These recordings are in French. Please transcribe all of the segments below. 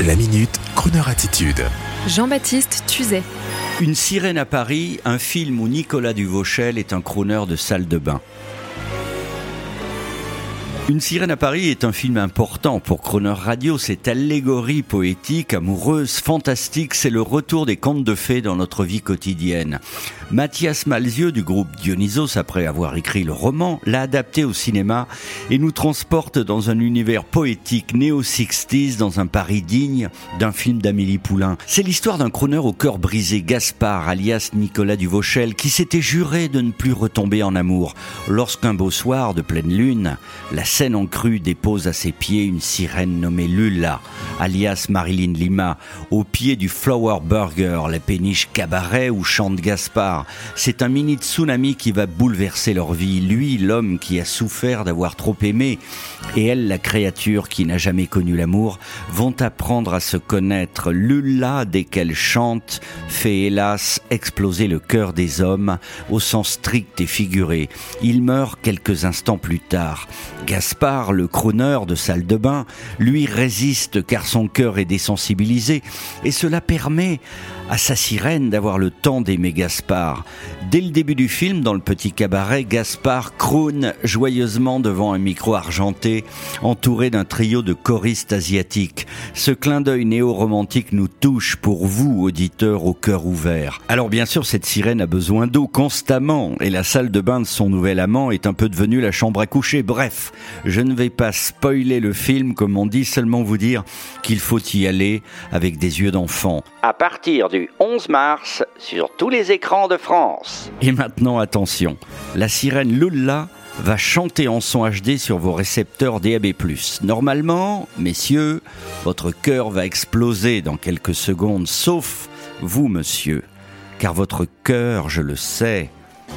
La minute, Kroneur attitude. Jean-Baptiste Tuzet. Une sirène à Paris, un film où Nicolas Duvauchel est un crooner de salle de bain. Une sirène à Paris est un film important pour Croner Radio. Cette allégorie poétique, amoureuse, fantastique, c'est le retour des contes de fées dans notre vie quotidienne. Mathias Malzieux du groupe Dionysos, après avoir écrit le roman, l'a adapté au cinéma et nous transporte dans un univers poétique néo-60s dans un Paris digne d'un film d'Amélie Poulain. C'est l'histoire d'un crooner au cœur brisé, Gaspard, alias Nicolas Duvauchel, qui s'était juré de ne plus retomber en amour. Lorsqu'un beau soir de pleine lune, la scène en crue dépose à ses pieds une sirène nommée Lula, alias Marilyn Lima, au pied du Flower Burger, la péniche cabaret où chante Gaspard. C'est un mini tsunami qui va bouleverser leur vie. Lui, l'homme qui a souffert d'avoir trop aimé, et elle, la créature qui n'a jamais connu l'amour, vont apprendre à se connaître. Lula, dès qu'elle chante, fait hélas exploser le cœur des hommes au sens strict et figuré. Il meurt quelques instants plus tard. Le crooner de salle de bain, lui résiste car son cœur est désensibilisé et cela permet à sa sirène d'avoir le temps d'aimer Gaspard. Dès le début du film, dans le petit cabaret, Gaspard croune joyeusement devant un micro argenté, entouré d'un trio de choristes asiatiques. Ce clin d'œil néo-romantique nous touche pour vous, auditeurs au cœur ouvert. Alors bien sûr, cette sirène a besoin d'eau constamment, et la salle de bain de son nouvel amant est un peu devenue la chambre à coucher. Bref, je ne vais pas spoiler le film comme on dit, seulement vous dire qu'il faut y aller avec des yeux d'enfant. À partir du 11 mars sur tous les écrans de France. Et maintenant, attention, la sirène Lula va chanter en son HD sur vos récepteurs DAB+. Normalement, messieurs, votre cœur va exploser dans quelques secondes, sauf vous, monsieur, car votre cœur, je le sais,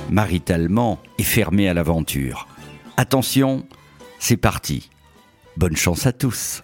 maritalement, est fermé à l'aventure. Attention, c'est parti. Bonne chance à tous.